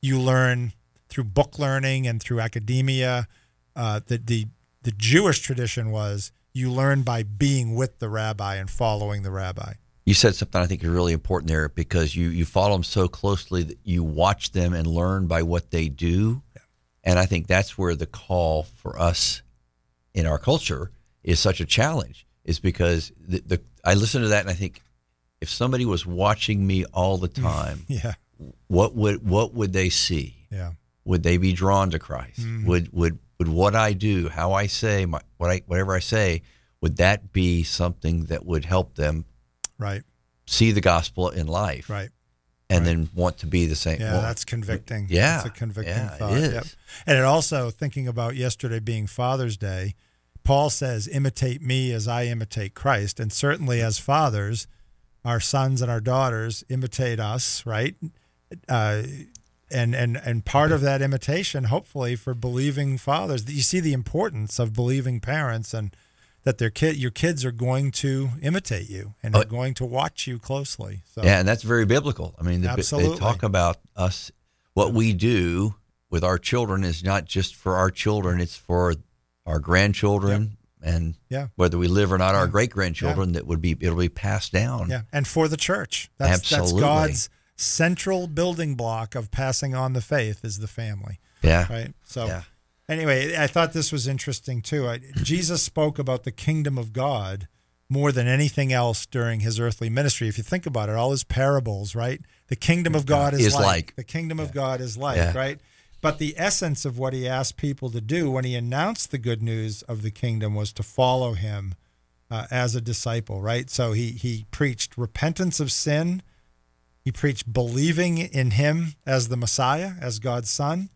you learn through book learning and through academia. Uh, the, the the Jewish tradition was you learn by being with the rabbi and following the rabbi. You said something I think is really important there because you, you follow them so closely that you watch them and learn by what they do. And I think that's where the call for us in our culture is such a challenge, is because the, the I listen to that and I think if somebody was watching me all the time, Yeah, what would what would they see? yeah, Would they be drawn to Christ? Mm. Would would would what I do, how I say, my, what I whatever I say, would that be something that would help them right, see the gospel in life, right. and then want to be the same. Yeah, well, that's convicting. Yeah, it's a convicting yeah, it thought. is. And it also thinking about yesterday being Father's Day. Paul says, "Imitate me as I imitate Christ," and certainly as fathers, our sons and our daughters imitate us, right? Uh, and and and part of that imitation, hopefully, for believing fathers, you see the importance of believing parents and that their kid, your kids are going to imitate you and are Oh. going to watch you closely. So Yeah, and that's very biblical. I mean, the, Absolutely. they talk about us. What we do with our children is not just for our children; it's for our grandchildren, and Yeah. whether we live or not, our great grandchildren. That would be it'll be passed down. Yeah, and for the church. That's, Absolutely. That's God's central building block of passing on the faith is the family, yeah, right? So, Yeah. anyway, I thought this was interesting too. I, Jesus spoke about the kingdom of God more than anything else during his earthly ministry. If you think about it, all his parables, right? The kingdom of God is, Is like. like. The kingdom of God is like, Yeah. right? But the essence of what he asked people to do when he announced the good news of the kingdom was to follow him uh, as a disciple, right? So he he preached repentance of sin. He preached believing in him as the Messiah, as God's son,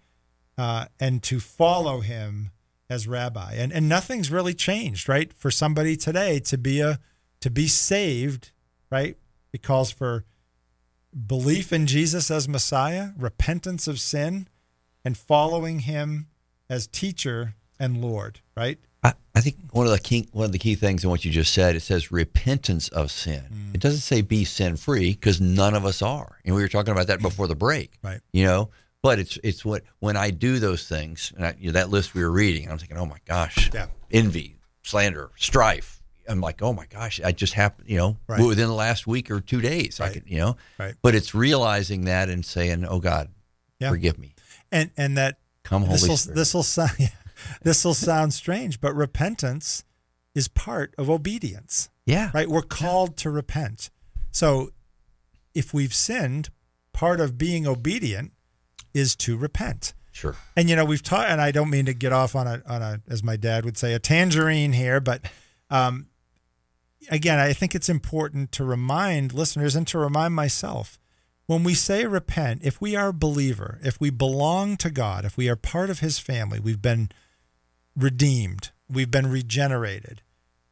uh, and to follow him as rabbi. And and nothing's really changed, right? For somebody today to be a to be saved, right? It calls for belief in Jesus as Messiah, repentance of sin, and following him as teacher and Lord, right? I, I think one of the key one of the key things in what you just said it says repentance of sin. Mm. It doesn't say be sin free because none of us are. And we were talking about that before the break. Right. You know, but it's it's what when I do those things and I, you know, that list we were reading, I'm thinking, oh my gosh, Yeah. envy, slander, strife. I'm like, oh my gosh, I just happened, you know, Right. within the last week or two days, I Right. could, you know, Right. But it's realizing that and saying, oh God, Yeah. forgive me, And and that come Holy this will Spirit. this will sound this will sound strange, but repentance is part of obedience. yeah, Right? We're called to repent. So if we've sinned, part of being obedient is to repent. sure. And you know, we've taught and I don't mean to get off on a on a as my dad would say, a tangerine here, but um again, I think it's important to remind listeners and to remind myself when we say repent, if we are a believer, if we belong to God, if we are part of his family, we've been redeemed, we've been regenerated,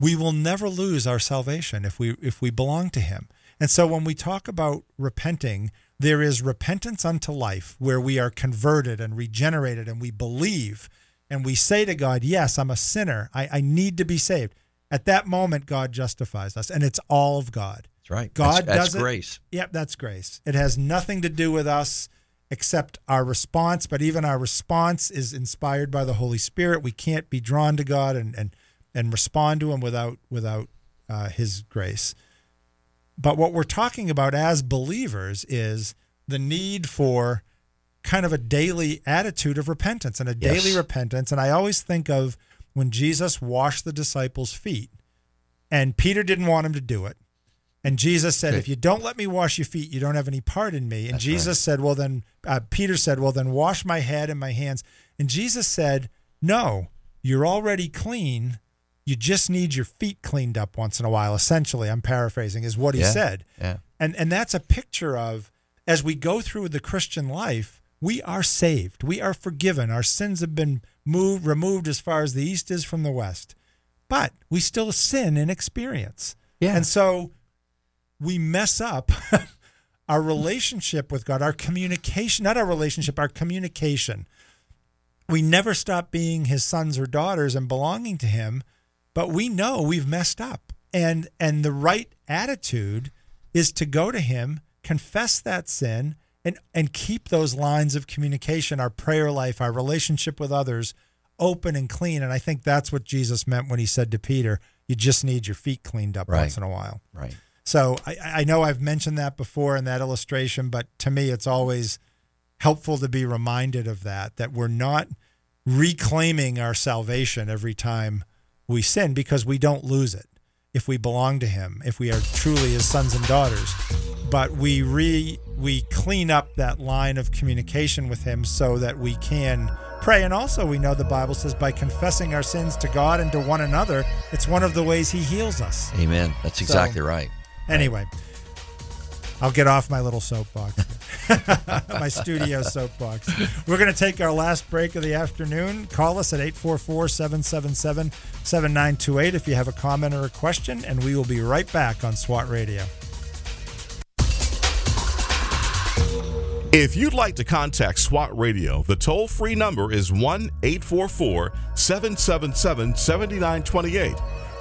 we will never lose our salvation if we if we belong to him. And so when we talk about repenting, there is repentance unto life, where we are converted and regenerated and we believe and we say to God, Yes, I'm a sinner. I, I need to be saved. At that moment, God justifies us, and it's all of God. That's right. God that's, that's does it. grace. Yep, that's grace. It has nothing to do with us except our response, but even our response is inspired by the Holy Spirit. We can't be drawn to God and and, and respond to Him without without uh, His grace. But what we're talking about as believers is the need for kind of a daily attitude of repentance and a Yes. daily repentance. And I always think of when Jesus washed the disciples' feet, and Peter didn't want him to do it. And Jesus said, Okay. If you don't let me wash your feet, you don't have any part in me. And That's Jesus said, Well, then, uh, Peter said, Well, then wash my head and my hands. And Jesus said, No, you're already clean. You just need your feet cleaned up once in a while. Essentially, I'm paraphrasing, is what he Yeah. said. Yeah. And and that's a picture of as we go through the Christian life, we are saved. We are forgiven. Our sins have been moved removed as far as the east is from the west. But we still sin in experience. Yeah. And so we mess up our relationship with God, our communication, not our relationship, our communication. We never stop being his sons or daughters and belonging to him, but we know we've messed up. And and the right attitude is to go to him, confess that sin, and and keep those lines of communication, our prayer life, our relationship with others open and clean. And I think that's what Jesus meant when he said to Peter, you just need your feet cleaned up Right. once in a while. Right. So I, I know I've mentioned that before in that illustration, but to me, it's always helpful to be reminded of that, that we're not reclaiming our salvation every time we sin because we don't lose it if we belong to him, if we are truly his sons and daughters. But we re we clean up that line of communication with him so that we can pray. And also we know the Bible says by confessing our sins to God and to one another, it's one of the ways he heals us. Amen. That's So- exactly right. Anyway, I'll get off my little soapbox, my studio soapbox. We're going to take our last break of the afternoon. Call us at 844 777 7928 if you have a comment or a question, and we will be right back on SWAT Radio. If you'd like to contact SWAT Radio, the toll free number is 1 844 777 7928.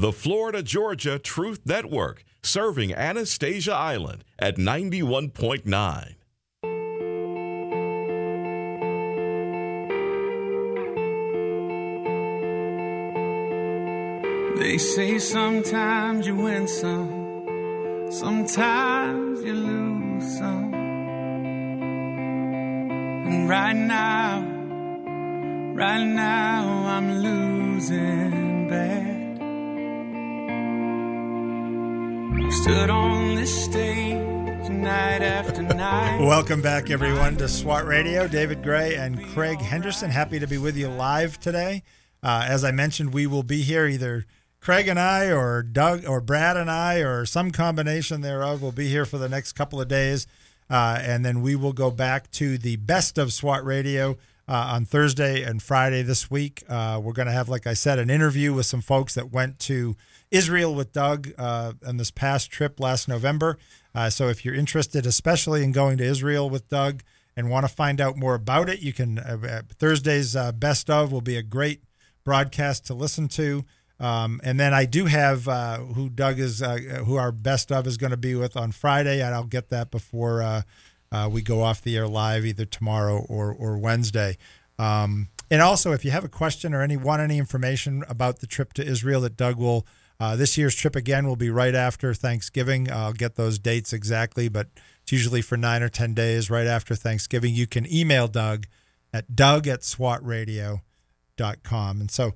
The Florida Georgia Truth Network, serving Anastasia Island at 91.9. They say sometimes you win some, sometimes you lose some. And right now, right now, I'm losing bad. Stood on this stage night after night. Welcome back, everyone, to SWAT Radio. David Grey and Craig Henderson. Happy to be with you live today. Uh, as I mentioned, we will be here either Craig and I, or Doug, or Brad and I, or some combination thereof. will be here for the next couple of days. Uh, and then we will go back to the best of SWAT Radio uh, on Thursday and Friday this week. Uh, we're going to have, like I said, an interview with some folks that went to Israel with Doug uh, on this past trip last November. Uh, so if you're interested, especially in going to Israel with Doug and want to find out more about it, you can. Uh, uh, Thursday's uh, best of will be a great broadcast to listen to. Um, and then I do have uh, who Doug is, who our best of is going to be with on Friday, and I'll get that before we go off the air live either tomorrow or or Wednesday. Um, and also, if you have a question or any want any information about the trip to Israel that Doug will, uh, this year's trip again will be right after Thanksgiving. I'll get those dates exactly, but it's usually for nine or 10 days right after Thanksgiving. You can email Doug at doug at swatradio.com. And so,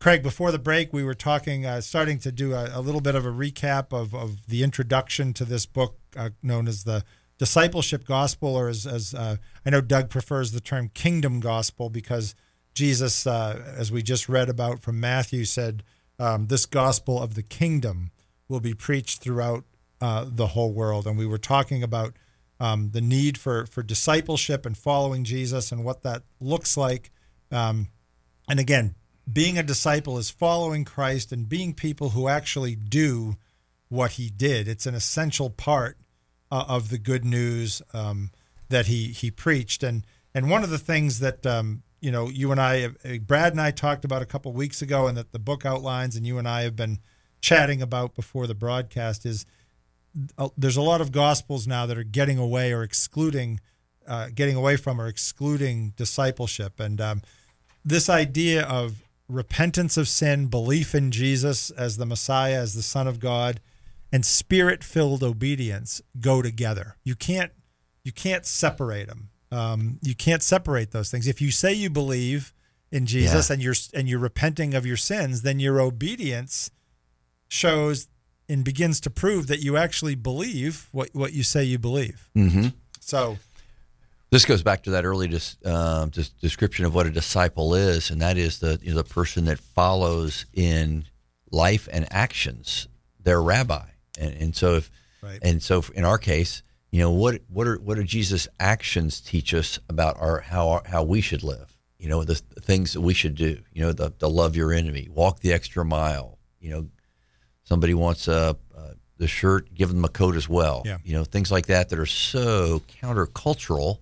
Craig, before the break, we were talking, uh, starting to do a, a, little bit of a recap of, of the introduction to this book uh, known as the Discipleship Gospel, or as, as uh, I know Doug prefers the term Kingdom Gospel because Jesus, uh, as we just read about from Matthew, said, um, This gospel of the kingdom will be preached throughout uh, the whole world. And we were talking about um, the need for, for discipleship and following Jesus and what that looks like. Um, and again, being a disciple is following Christ and being people who actually do what he did. It's an essential part uh, of the good news um, that he he preached. And and one of the things that um, you know you and I, uh, Brad and I talked about a couple weeks ago, and that the book outlines, and you and I have been chatting about before the broadcast is uh, there's a lot of gospels now that are getting away or excluding, uh, getting away from or excluding discipleship, and um, this idea of repentance of sin, belief in Jesus as the Messiah, as the Son of God, and spirit-filled obedience go together. You can't you can't separate them. Um, you can't separate those things. If you say you believe in Jesus yeah. and you're and you're repenting of your sins, then your obedience shows and begins to prove that you actually believe what, what you say you believe. Mm-hmm. So this goes back to that early dis, uh, description of what a disciple is, and that is the you know, the person that follows in life and actions their rabbi. And, and so if right. and so in our case, you know what what are what do Jesus' actions teach us about our how our, how we should live? You know the, the things that we should do. You know the, the love your enemy, walk the extra mile. You know Somebody wants a, uh, the shirt, give them a coat as well. Yeah. You know, things like that that are so countercultural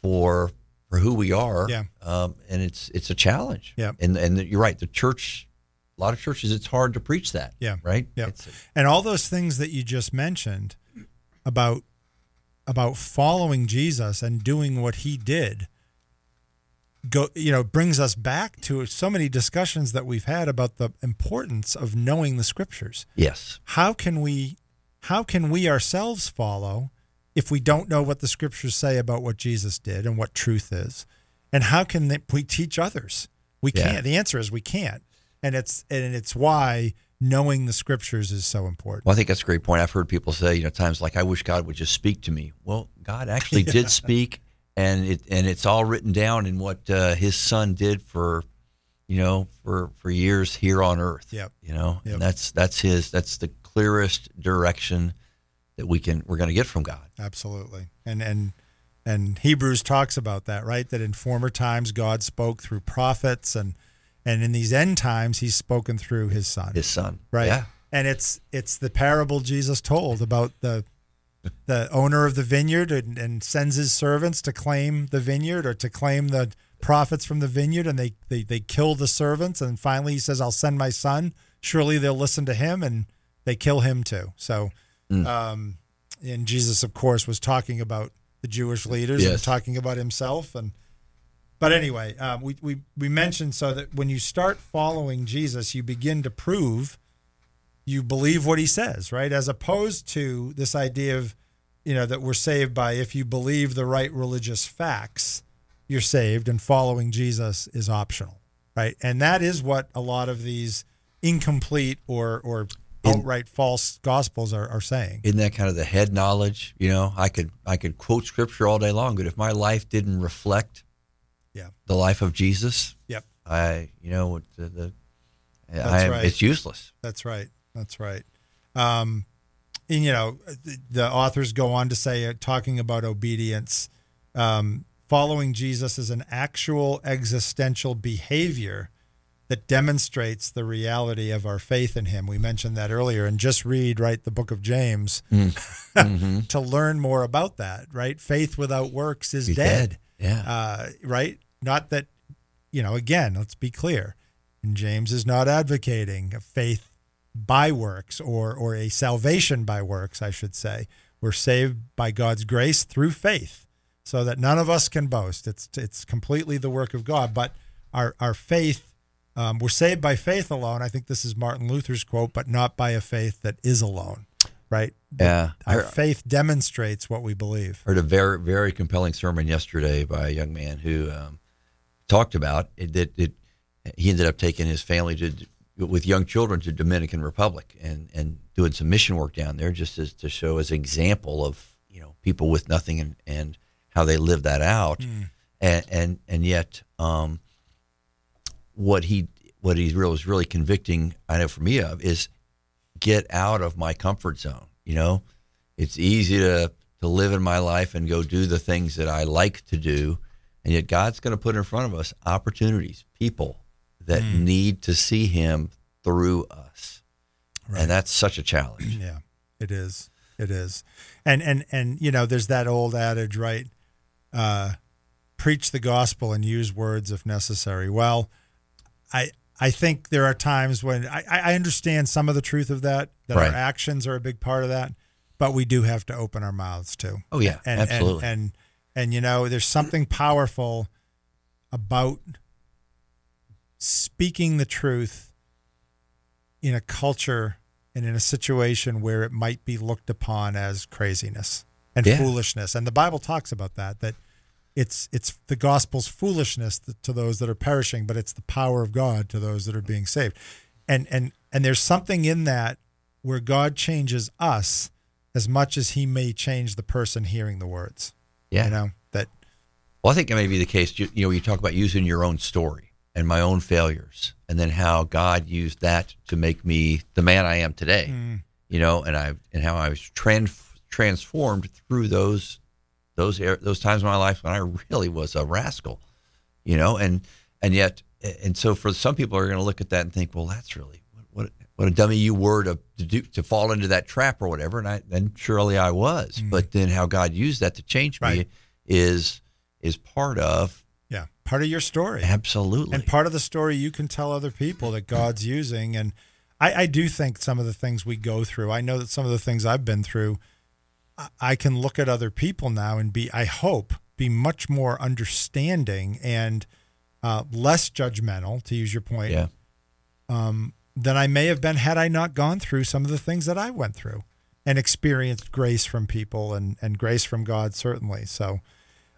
for for who we are. Yeah. Um, and it's it's a challenge. Yeah. And and you're right. The church, a lot of churches, it's hard to preach that. Yeah. Right. Yeah. and all those things that you just mentioned about about following Jesus and doing what he did go you know brings us back to so many discussions that we've had about the importance of knowing the scriptures. Yes. How can we how can we ourselves follow if we don't know what the scriptures say about what jesus did and what truth is? And how can we teach others? We can't. The answer is we can't. And it's and it's why knowing the scriptures is so important. Well, I think that's a great point. I've heard people say, you know, times like, I wish God would just speak to me. Well, God actually yeah. did speak and it and it's all written down in what uh, his son did for you know for for years here on earth yep. you know yep. and that's that's his that's the clearest direction that we can we're going to get from god absolutely and and and hebrews talks about that right that in former times god spoke through prophets and and in these end times he's spoken through his son. His son. Right? Yeah. And it's it's the parable jesus told about the the owner of the vineyard and, and, sends his servants to claim the vineyard or to claim the profits from the vineyard and they, they, they kill the servants. And finally he says i'll send my son. Surely they'll listen to him and they kill him too. So mm. um, and jesus of course was talking about the jewish leaders yes. and talking about himself. And but anyway um, we, we, we mentioned so that when you start following jesus you begin to prove you believe what he says, right? As opposed to this idea of, you know, that we're saved by if you believe the right religious facts, you're saved, and following Jesus is optional, right? And that is what a lot of these incomplete or or outright false gospels are, are saying. Isn't that kind of the head knowledge? You know, I could I could quote scripture all day long, but if my life didn't reflect yeah. the life of Jesus, yep. I you know the, the I, right. it's useless. That's right. That's right. Um, and you know, the, the, authors go on to say, uh, talking about obedience, um, following Jesus is an actual existential behavior that demonstrates the reality of our faith in Him. We mentioned that earlier, and just read right the book of James mm. mm-hmm. to learn more about that. Right, faith without works is dead. dead. Yeah. Uh, right. Not that you know. Again, let's be clear. And James is not advocating a faith by works or or a salvation by works, I should say. We're saved by God's grace through faith, so that none of us can boast. It's it's completely the work of God. But our our faith. Um, we're saved by faith alone. I think this is Martin Luther's quote, but not by a faith that is alone. Right? Yeah. Our I- faith demonstrates what we believe. heard a very very compelling sermon yesterday by a young man who um, talked about it, that it, he ended up taking his family to with young children to Dominican Republic and and doing some mission work down there just as to show as an example of you know people with nothing and and how they live that out and and and yet um, what he what he really was really convicting I know for me of is get out of my comfort zone. You know, it's easy to to live in my life and go do the things that I like to do, and yet God's going to put in front of us opportunities, people that need to see Him through us, and that's such a challenge. Yeah, it is. It is. And and and you know, there's that old adage, right? Uh, preach the gospel and use words if necessary. Well, I I think there are times when I, I understand some of the truth of that, that Right. our actions are a big part of that, but we do have to open our mouths too. Oh, yeah, and, absolutely. And, and and you know, there's something powerful about speaking the truth in a culture and in a situation where it might be looked upon as craziness and Yeah. foolishness. And the Bible talks about that that it's it's the gospel's foolishness to those that are perishing, but it's the power of God to those that are being saved. And and and there's something in that where God changes us as much as he may change the person hearing the words. Yeah. You know, that Well, I think it may be the case. You, you know, you talk about using your own story and my own failures, and then how God used that to make me the man I am today. Mm. You know, and I and how I was trans, transformed through those those those times in my life when I really was a rascal. You know, and and yet, and so for some people are going to look at that and think, well, that's really what what, what a dummy you were to to, do, to fall into that trap or whatever. And I and surely I was, mm. but then how God used that to change me is is part of yeah, part of your story. absolutely and part of the story you can tell other people that God's using. And I, I do think some of the things we go through, I know that some of the things I've been through, I, can look at other people now and be, I hope, be much more understanding and uh, less judgmental, to use your point, yeah than I may have been had I not gone through some of the things that I went through and experienced grace from people and, and grace from God, certainly. So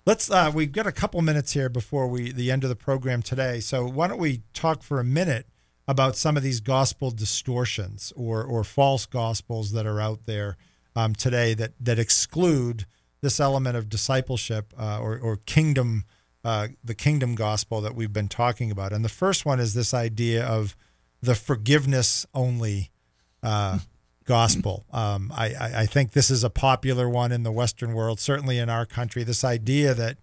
let's, uh, we've got a couple minutes here before we, the end of the program today. So why don't we talk for a minute about some of these gospel distortions or, or false gospels that are out there um, today that, that exclude this element of discipleship uh, or, or kingdom, uh, the kingdom gospel that we've been talking about. And the first one is this idea of the forgiveness only uh, gospel. Um, I, I, I think this is a popular one in the Western world, certainly in our country. This idea that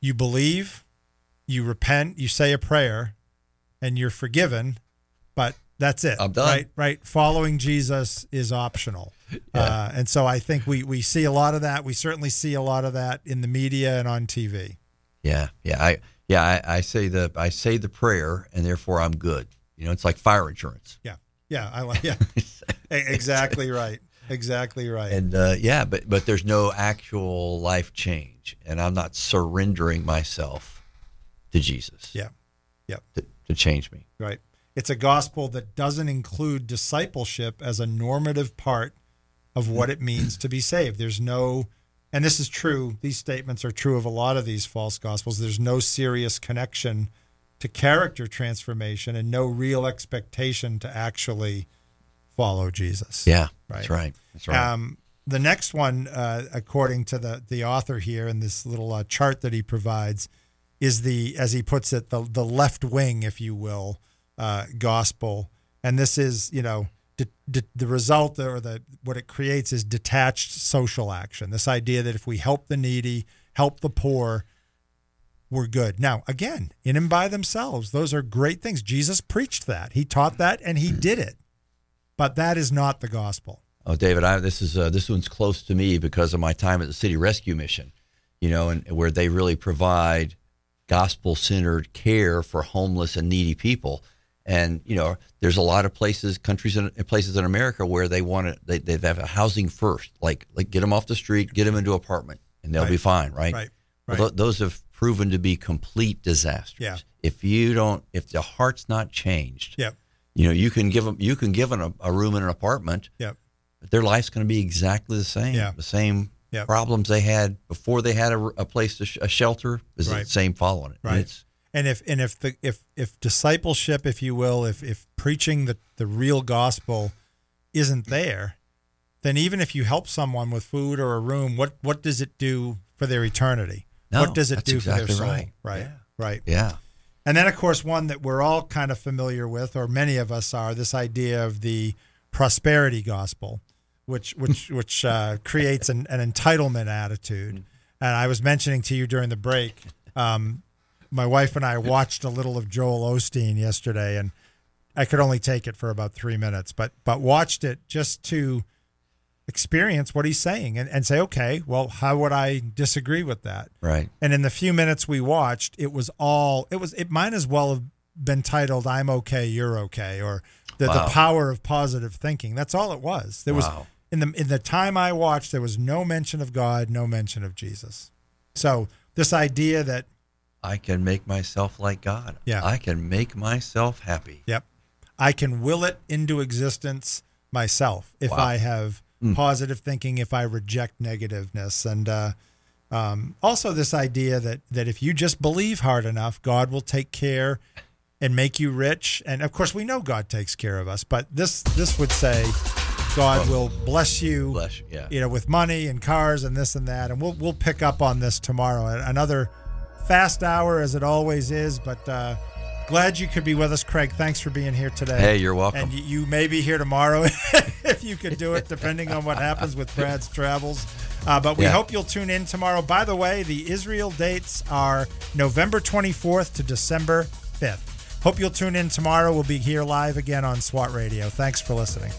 you believe, you repent, you say a prayer, and you're forgiven, but that's it. I'm done. Right, right. Following Jesus is optional, uh, and so I think we we see a lot of that. We certainly see a lot of that in the media and on TV. yeah yeah i yeah I, I say the i say the prayer and therefore i'm good you know it's like fire insurance Yeah, yeah, I like. Yeah, exactly right. Exactly right. and uh, yeah but but there's no actual life change and i'm not surrendering myself to jesus yeah, yeah. to, to change me Right. It's a gospel that doesn't include discipleship as a normative part of what it means to be saved. There's no, and this is true, these statements are true of a lot of these false gospels. There's no serious connection to character transformation and no real expectation to actually follow Jesus. yeah Right. that's right that's right Um, the next one, uh, according to the the author here in this little uh, chart that he provides, is the as he puts it the the left wing, if you will, uh, gospel, and this is you know de- de- the result or the what it creates is detached social action. This idea that if we help the needy, help the poor, we're good. Now, again, in and by themselves, those are great things. Jesus preached that. He taught that, and he did it. But that is not the gospel. Oh, David, I, this is uh, this one's close to me because of my time at the City Rescue Mission, you know, and where they really provide gospel-centered care for homeless and needy people. And you know, there's a lot of places, countries, and places in America where they want to they they have a housing first, like like get them off the street, get them into an apartment, and they'll Right. be fine, right? Right, Well, right. those have proven to be complete disasters. Yeah. If you don't, if the heart's not changed, Yep. you know, you can give them, you can give them a, a room in an apartment, Yep. but their life's going to be exactly the same. Yeah. The same Yep. problems they had before they had a, a place to sh- a shelter is Right. the same following it. Right. And if and if the if if discipleship, if you will, if if preaching the the real gospel isn't there, then even if you help someone with food or a room, what what does it do for their eternity? No, what does it do for their soul? right. Right. Yeah. Right. yeah. And then, of course, one that we're all kind of familiar with, or many of us are, this idea of the prosperity gospel, which which which uh, creates an, an entitlement attitude. And I was mentioning to you during the break, um, my wife and I watched a little of Joel Osteen yesterday, and I could only take it for about three minutes, but but watched it just to experience what he's saying and, and say, okay, well, how would I disagree with that? Right. And in the few minutes we watched, it was all it was. It might as well have been titled "I'm okay, you're okay" or the, Wow. the power of positive thinking. That's all it was. There was in the in the time I watched, there was no mention of God, no mention of Jesus. So this idea that I can make myself like God. Yeah. I can make myself happy. Yep. I can will it into existence myself if Wow. I have positive thinking, if I reject negativeness. And uh, um, also this idea that, that if you just believe hard enough, God will take care and make you rich. And of course, we know God takes care of us, but this this would say God will bless you, Bless you, yeah. you know, with money and cars and this and that. And we'll we'll pick up on this tomorrow. Another fast hour as it always is, but uh, glad you could be with us, Craig. Thanks for being here today. Hey, you're welcome. And you, you may be here tomorrow if you could do it, depending on what happens with Brad's travels. Uh, but we Yeah. hope you'll tune in tomorrow. By the way, the Israel dates are November 24th to December 5th. Hope you'll tune in tomorrow. We'll be here live again on SWAT Radio. Thanks for listening.